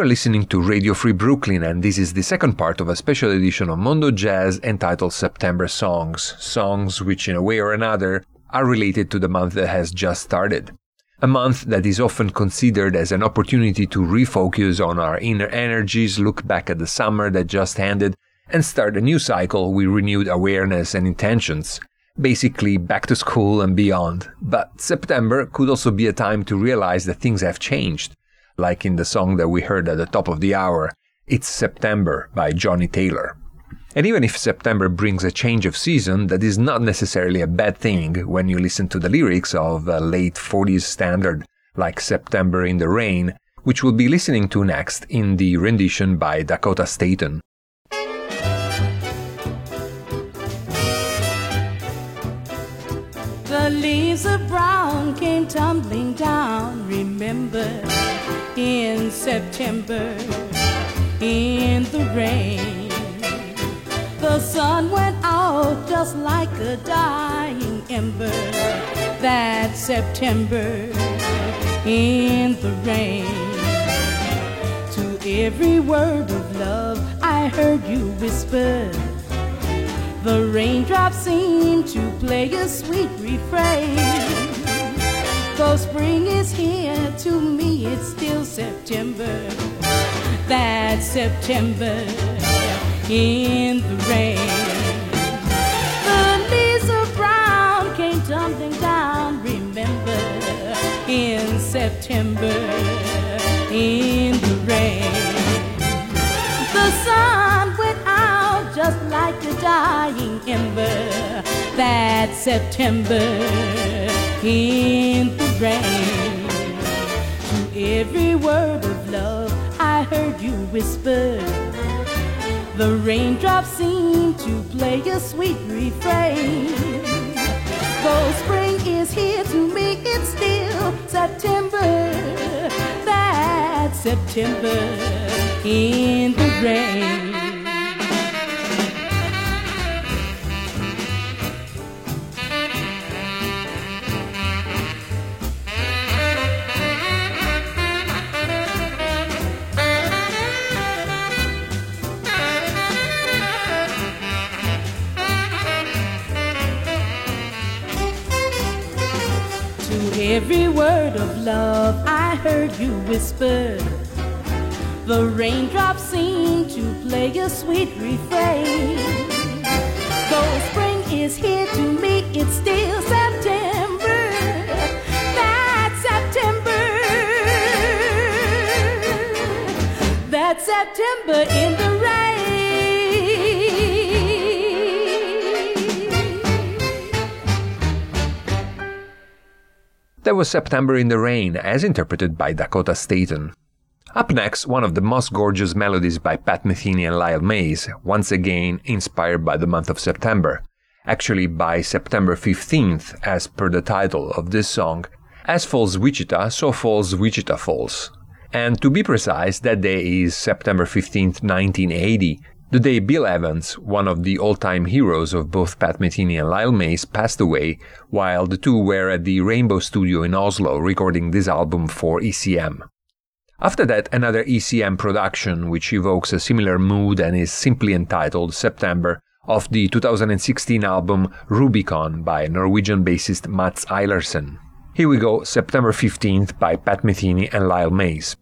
You're listening to Radio Free Brooklyn, and this is the second part of a special edition of Mondo Jazz entitled September Songs. Songs which, in a way or another, are related to the month that has just started. A month that is often considered as an opportunity to refocus on our inner energies, look back at the summer that just ended, and start a new cycle with renewed awareness and intentions. Basically, back to school and beyond. But September could also be a time to realize that things have changed like in the song that we heard at the top of the hour, It's September by Johnnie Taylor. And even if September brings a change of season, that is not necessarily a bad thing when you listen to the lyrics of a late 40s standard like September in the Rain, which we'll be listening to next in the rendition by Dakota Staton. The leaves of brown came tumbling down, remember in September in the rain. The sun went out just like a dying ember that September in the rain. To every word of love I heard you whisper. The raindrops seem to play a sweet refrain. Though spring is here, to me it's still September. That September in the rain. The leaves of brown came tumbling down, remember, in September in the rain. The sun went out just like a dying ember that September in rain. To every word of love I heard you whisper. The raindrops seem to play a sweet refrain. Though spring is here to me, it's still September. That September in the rain. Every word of love I heard you whisper. The raindrops seem to play a sweet refrain. Though spring is here to me, it's still September. That September. That September in the That was September in the Rain, as interpreted by Dakota Staton. Up next, one of the most gorgeous melodies by Pat Metheny and Lyle Mays, once again inspired by the month of September. Actually, by September 15th, as per the title of this song. As falls Wichita, so falls Wichita Falls. And to be precise, that day is September 15th, 1980, the day Bill Evans, one of the all-time heroes of both Pat Metheny and Lyle Mays, passed away while the two were at the Rainbow Studio in Oslo recording this album for ECM. After that, another ECM production which evokes a similar mood and is simply entitled September of the 2016 album Rubicon by Norwegian bassist Mats Eilertsen. Here we go, September 15th by Pat Metheny and Lyle Mays.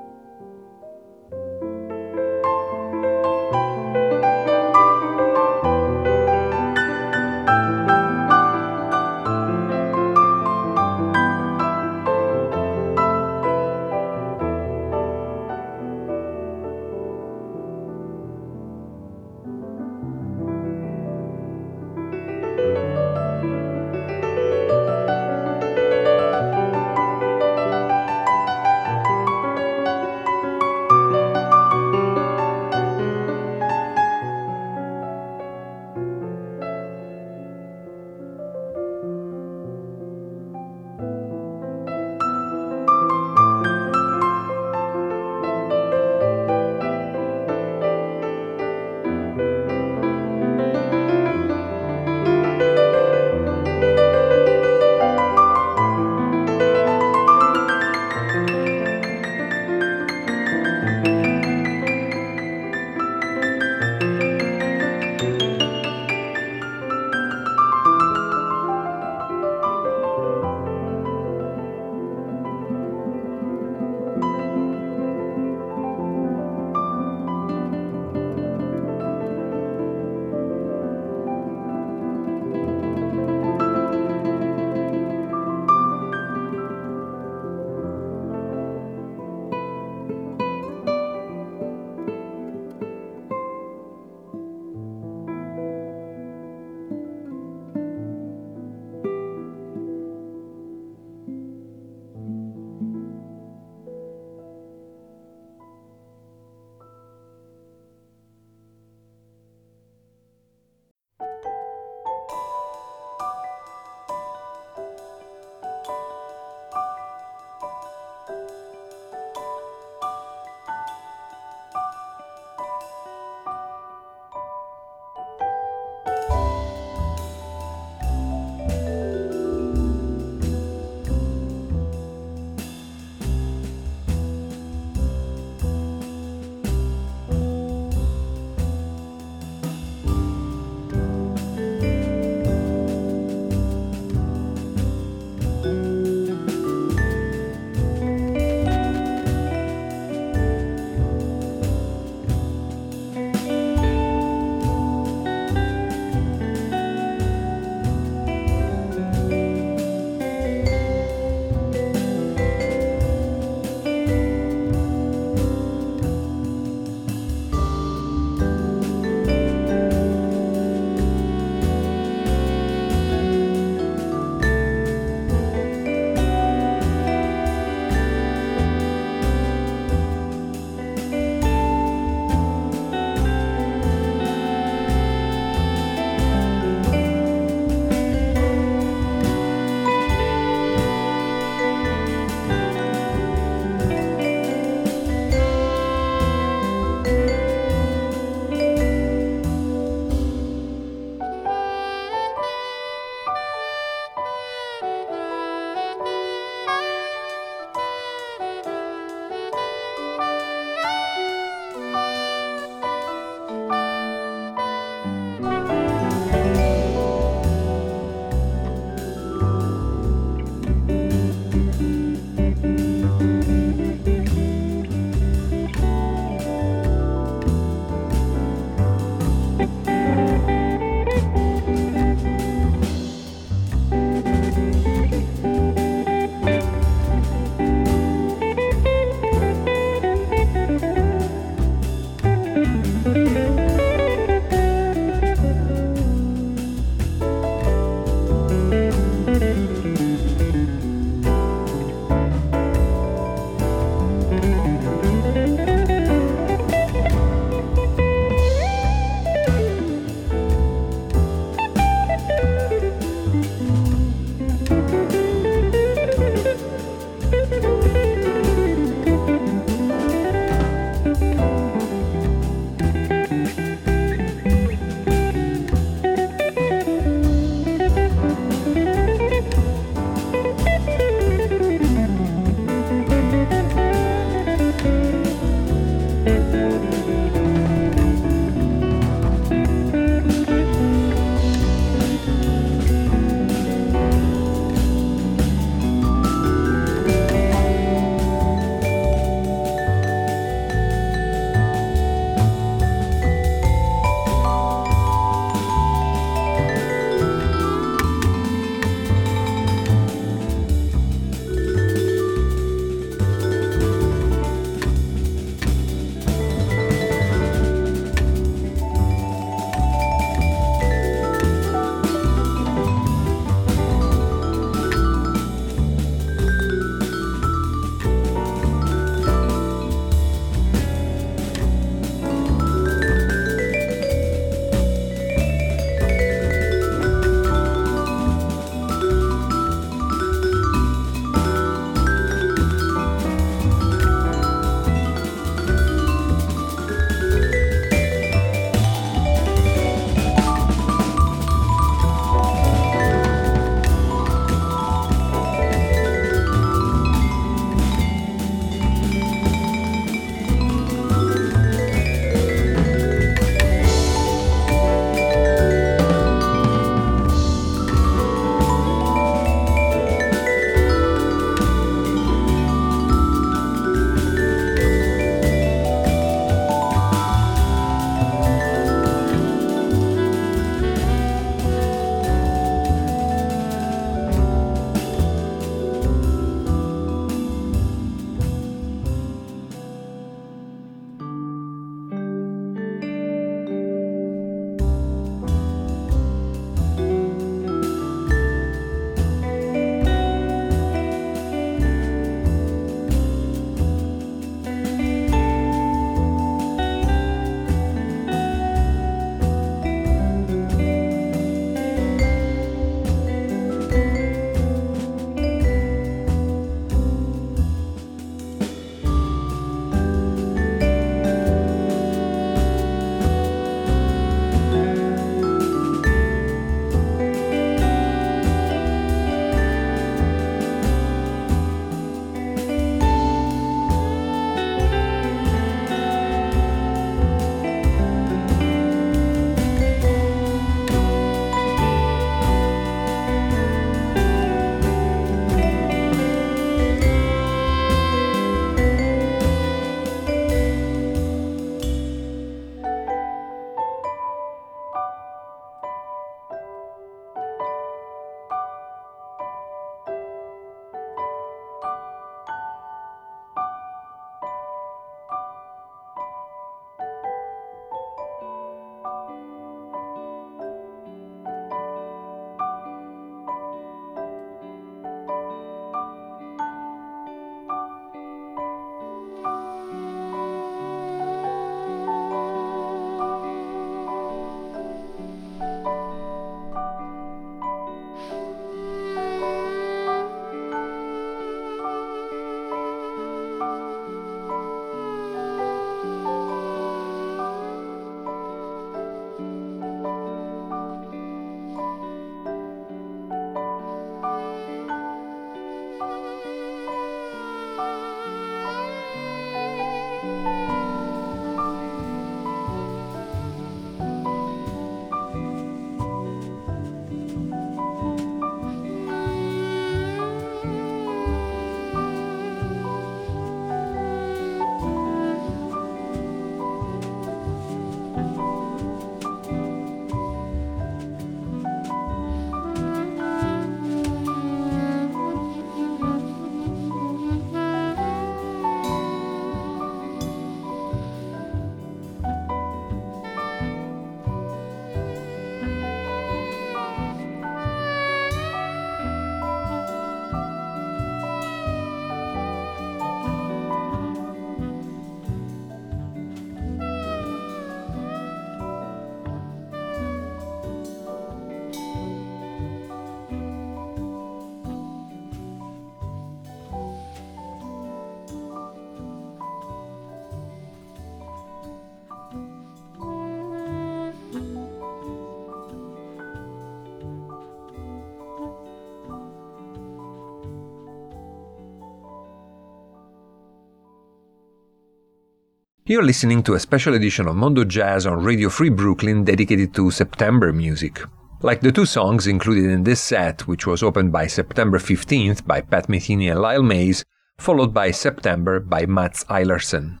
You're listening to a special edition of Mondo Jazz on Radio Free Brooklyn dedicated to September music. Like the two songs included in this set, which was opened by September 15th by Pat Metheny and Lyle Mays, followed by September by Mats Eilertsen.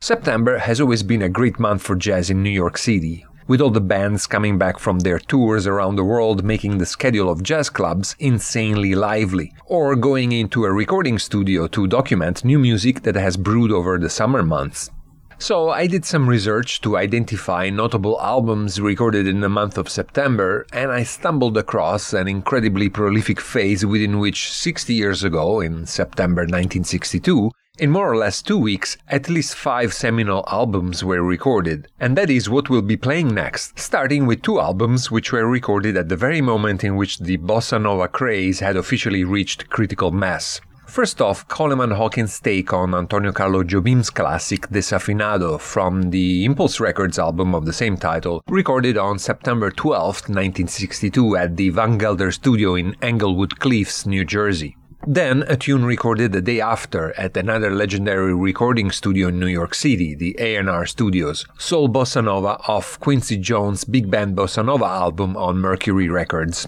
September has always been a great month for jazz in New York City, with all the bands coming back from their tours around the world making the schedule of jazz clubs insanely lively, or going into a recording studio to document new music that has brewed over the summer months. So I did some research to identify notable albums recorded in the month of September, and I stumbled across an incredibly prolific phase within which 60 years ago, in September 1962, in more or less two weeks, at least five seminal albums were recorded, and that is what we'll be playing next, starting with two albums which were recorded at the very moment in which the bossa nova craze had officially reached critical mass. First off, Coleman Hawkins' take on Antonio Carlo Jobim's classic Desafinado from the Impulse Records album of the same title, recorded on September 12, 1962 at the Van Gelder studio in Englewood Cliffs, New Jersey. Then, a tune recorded the day after at another legendary recording studio in New York City, the A&R Studios, Soul Bossa Nova off Quincy Jones' Big Band Bossa Nova album on Mercury Records.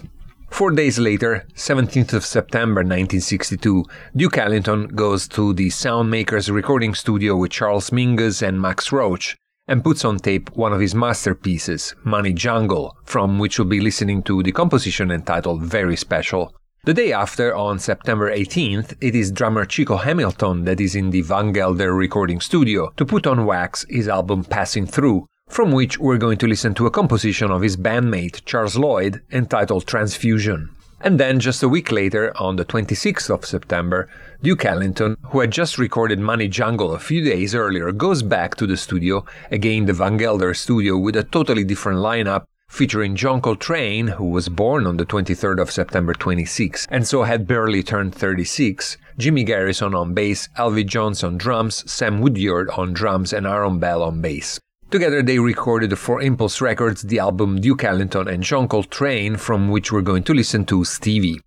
Four days later, 17th of September 1962, Duke Ellington goes to the Soundmakers recording studio with Charles Mingus and Max Roach and puts on tape one of his masterpieces, Money Jungle, from which we'll be listening to the composition entitled Very Special. The day after, on September 18th, it is drummer Chico Hamilton that is in the Van Gelder recording studio to put on wax his album Passing Through, from which we're going to listen to a composition of his bandmate Charles Lloyd entitled Transfusion. And then, just a week later, on the 26th of September, Duke Ellington, who had just recorded Money Jungle a few days earlier, goes back to the studio, again the Van Gelder studio, with a totally different lineup featuring John Coltrane, who was born on the 23rd of September 26 and so had barely turned 36, Jimmy Garrison on bass, Elvin Jones on drums, Sam Woodyard on drums, and Aaron Bell on bass. Together they recorded for Impulse Records the album Duke Ellington and John Coltrane, from which we're going to listen to Stevie.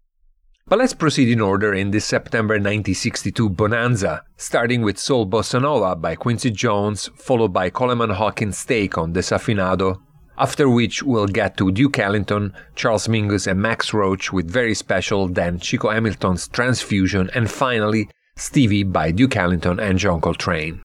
But let's proceed in order in this September 1962 bonanza, starting with Soul Bossa Nova by Quincy Jones, followed by Coleman Hawkins' take on Desafinado, after which we'll get to Duke Ellington, Charles Mingus, and Max Roach with very special, then Chico Hamilton's Transfusion, and finally Stevie by Duke Ellington and John Coltrane.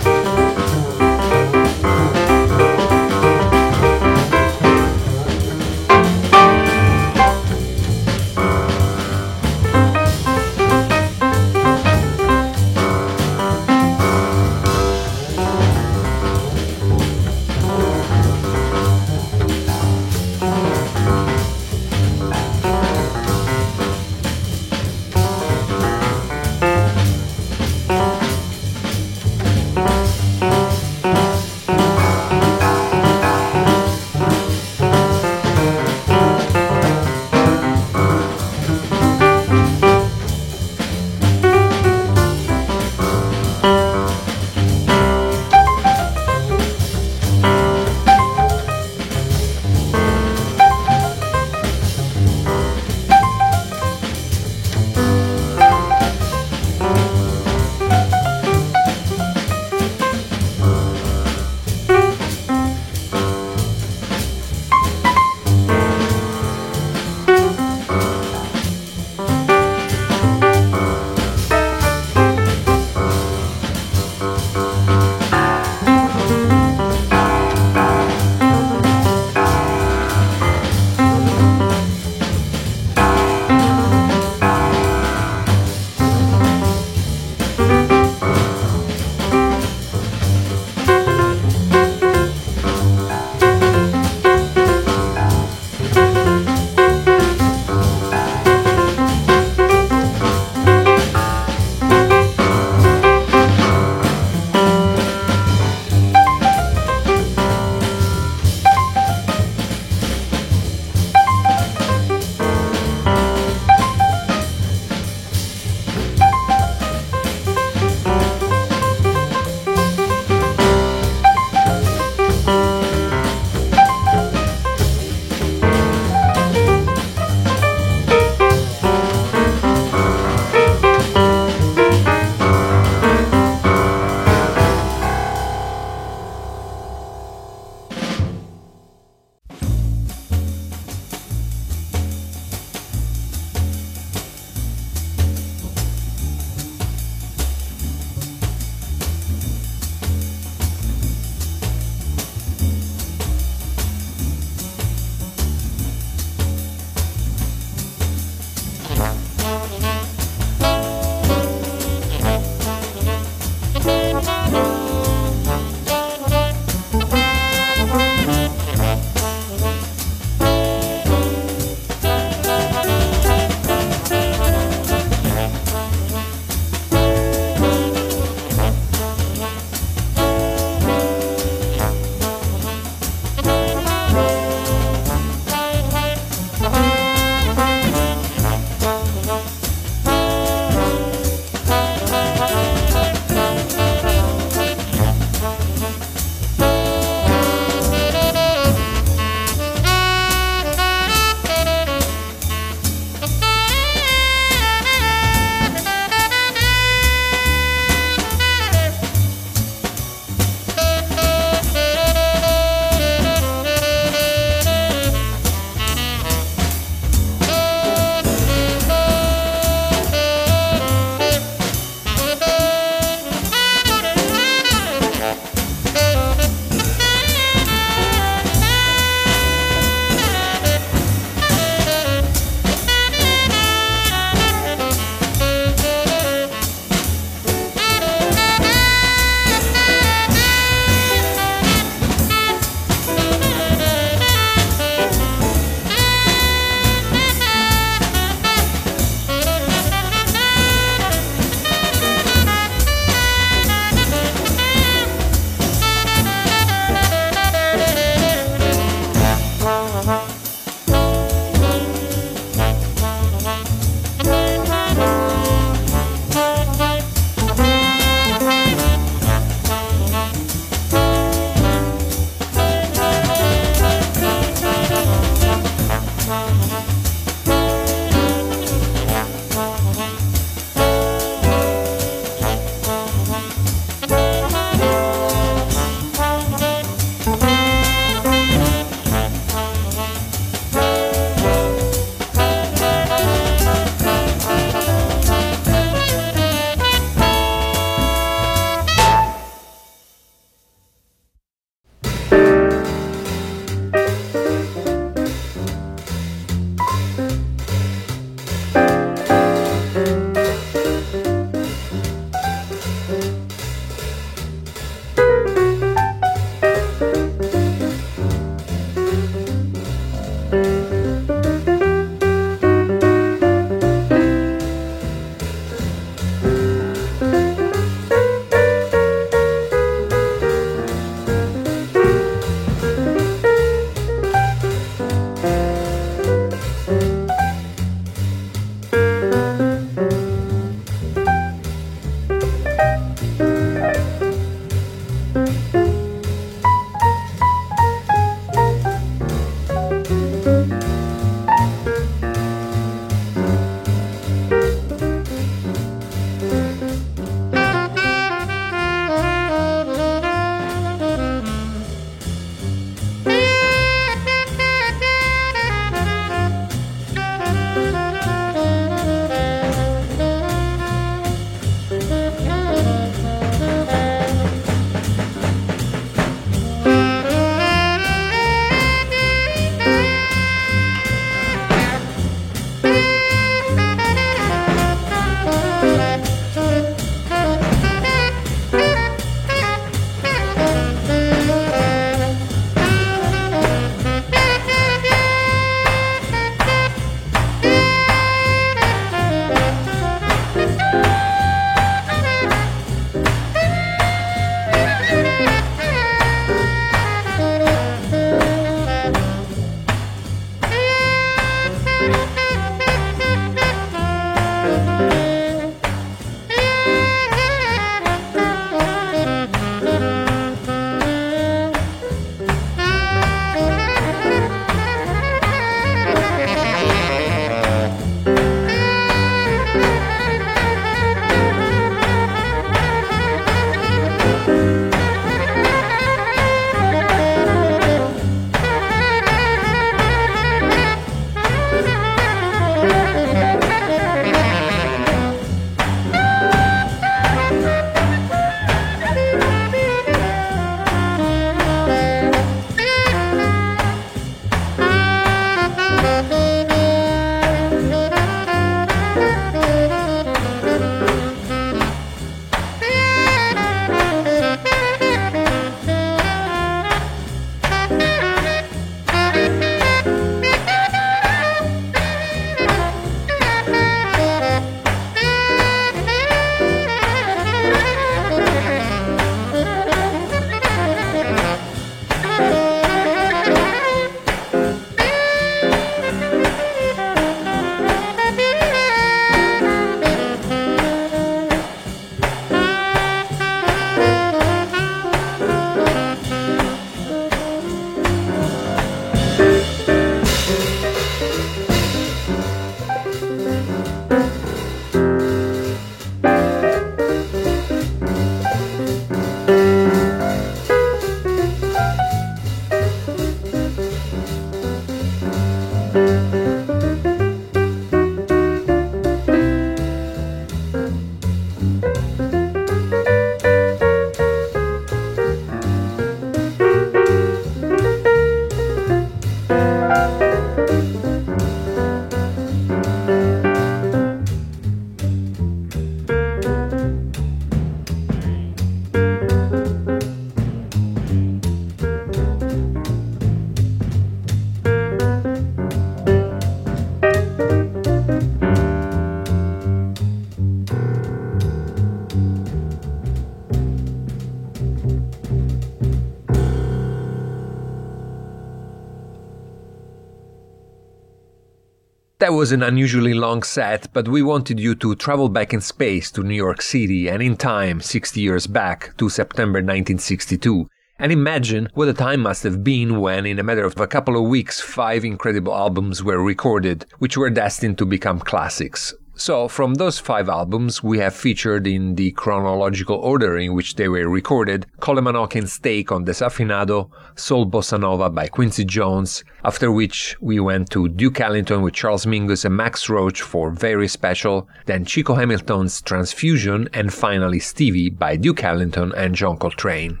Was an unusually long set, but we wanted you to travel back in space to New York City and in time 60 years back to September 1962 and imagine what the time must have been when, in a matter of a couple of weeks, five incredible albums were recorded, which were destined to become classics. So, from those five albums, we have featured in the chronological order in which they were recorded Coleman Hawkins' take on Desafinado, Soul Bossa Nova by Quincy Jones, after which we went to Duke Ellington with Charles Mingus and Max Roach for Very Special, then Chico Hamilton's Transfusion, and finally Stevie by Duke Ellington and John Coltrane.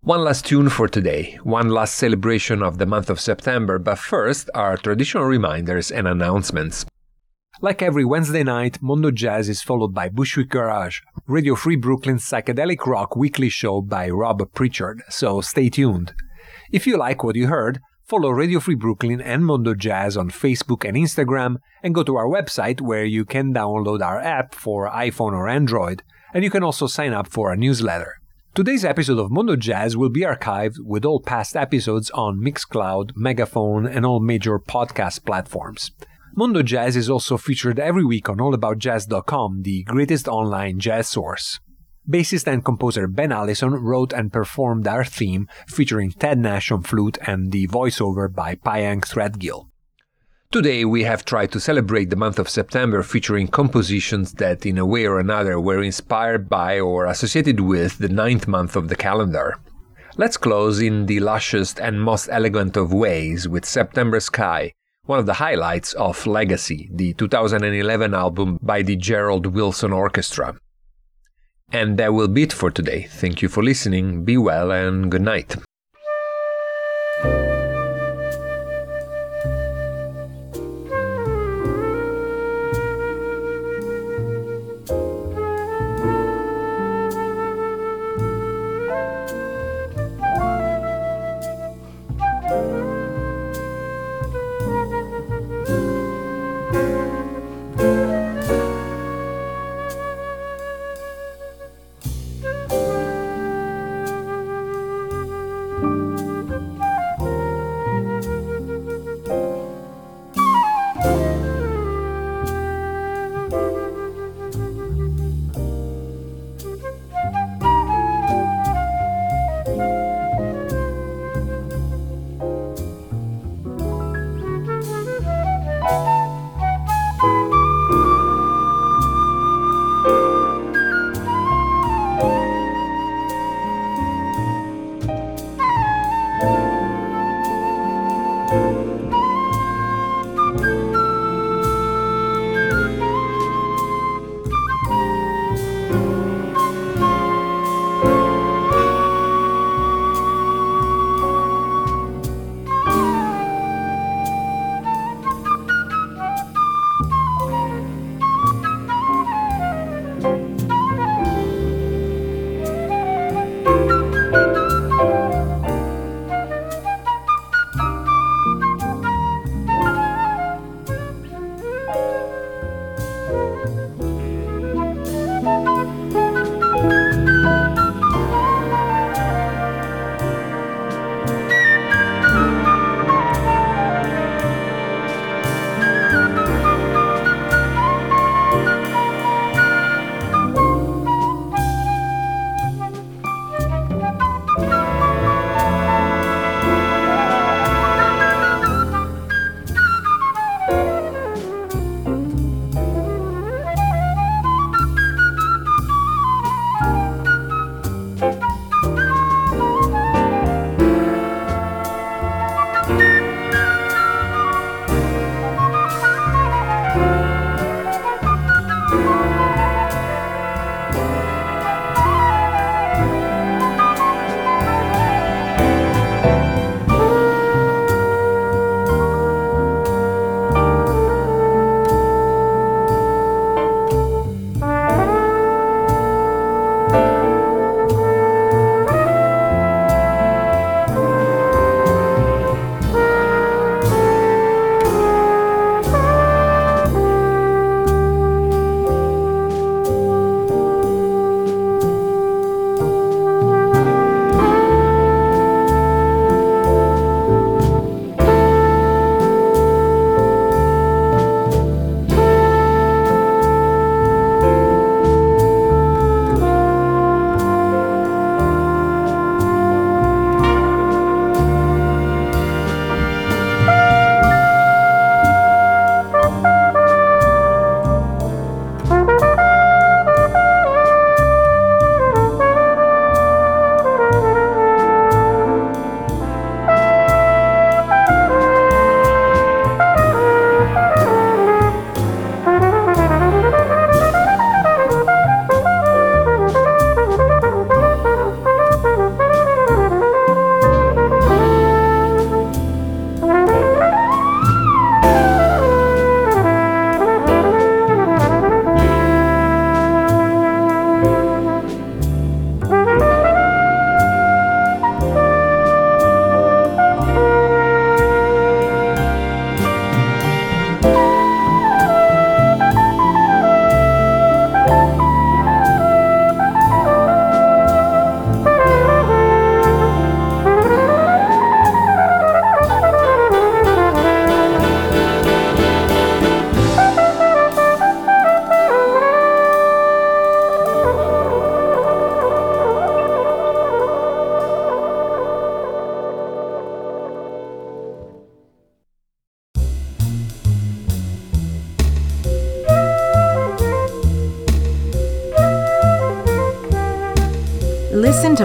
One last tune for today, one last celebration of the month of September, but first, our traditional reminders and announcements. Like every Wednesday night, Mondo Jazz is followed by Bushwick Garage, Radio Free Brooklyn's psychedelic rock weekly show by Rob Prichard, so stay tuned. If you like what you heard, follow Radio Free Brooklyn and Mondo Jazz on Facebook and Instagram, and go to our website where you can download our app for iPhone or Android, and you can also sign up for our newsletter. Today's episode of Mondo Jazz will be archived with all past episodes on Mixcloud, Megaphone, and all major podcast platforms. Mondo Jazz is also featured every week on allaboutjazz.com, the greatest online jazz source. Bassist and composer Ben Allison wrote and performed our theme featuring Ted Nash on flute and the voiceover by Pyeng Threadgill. Today we have tried to celebrate the month of September featuring compositions that in a way or another were inspired by or associated with the ninth month of the calendar. Let's close in the lushest and most elegant of ways with September Sky, one of the highlights of Legacy, the 2011 album by the Gerald Wilson Orchestra. And that will be it for today. Thank you for listening, be well, and good night.